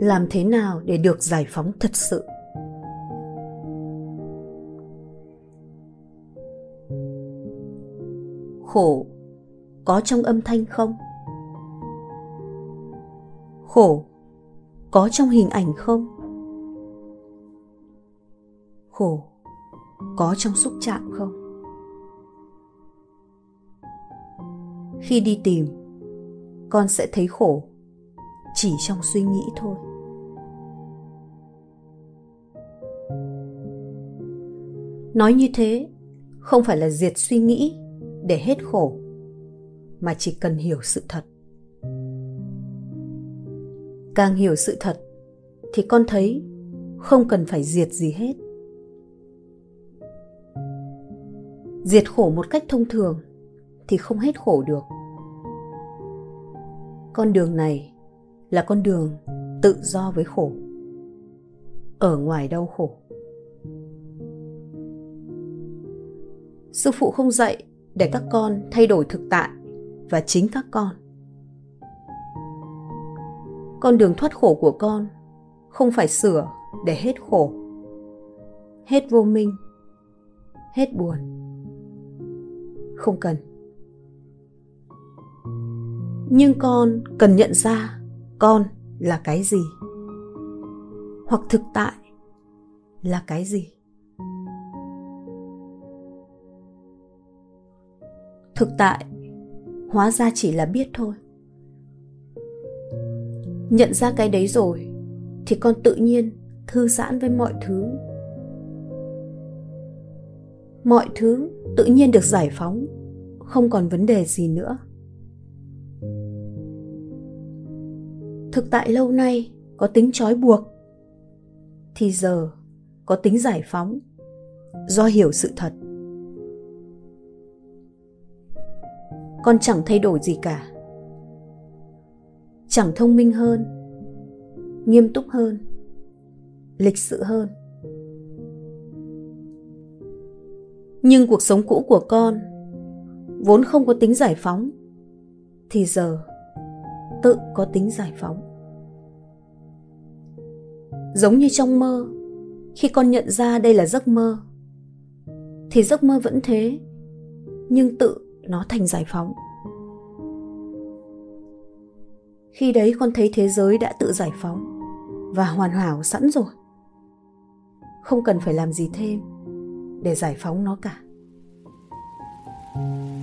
làm thế nào để được giải phóng thật sự? Khổ, có trong âm thanh không? Khổ, có trong hình ảnh không? Khổ, có trong xúc chạm không? Khi đi tìm, con sẽ thấy khổ chỉ trong suy nghĩ thôi. Nói như thế, không phải là diệt suy nghĩ để hết khổ, mà chỉ cần hiểu sự thật. Càng hiểu sự thật, thì con thấy không cần phải diệt gì hết. Diệt khổ một cách thông thường thì không hết khổ được. Con đường này là con đường tự do với khổ. Ở ngoài đau khổ. Sư phụ không dạy để các con thay đổi thực tại và chính các con. Con đường thoát khổ của con không phải sửa để hết khổ, hết vô minh, hết buồn. Không cần. Nhưng con cần nhận ra con là cái gì? Hoặc thực tại là cái gì? Thực tại, hóa ra chỉ là biết thôi. Nhận ra cái đấy rồi, thì con tự nhiên thư giãn với mọi thứ. Mọi thứ tự nhiên được giải phóng, không còn vấn đề gì nữa. Thực tại lâu nay có tính trói buộc, thì giờ có tính giải phóng do hiểu sự thật. Con chẳng thay đổi gì cả. Chẳng thông minh hơn, nghiêm túc hơn, lịch sự hơn. Nhưng cuộc sống cũ của con vốn không có tính giải phóng, thì giờ tự có tính giải phóng. Giống như trong mơ, khi con nhận ra đây là giấc mơ, thì giấc mơ vẫn thế, nhưng tự nó thành giải phóng. Khi đấy con thấy thế giới đã tự giải phóng và hoàn hảo sẵn rồi. Không cần phải làm gì thêm để giải phóng nó cả. thank you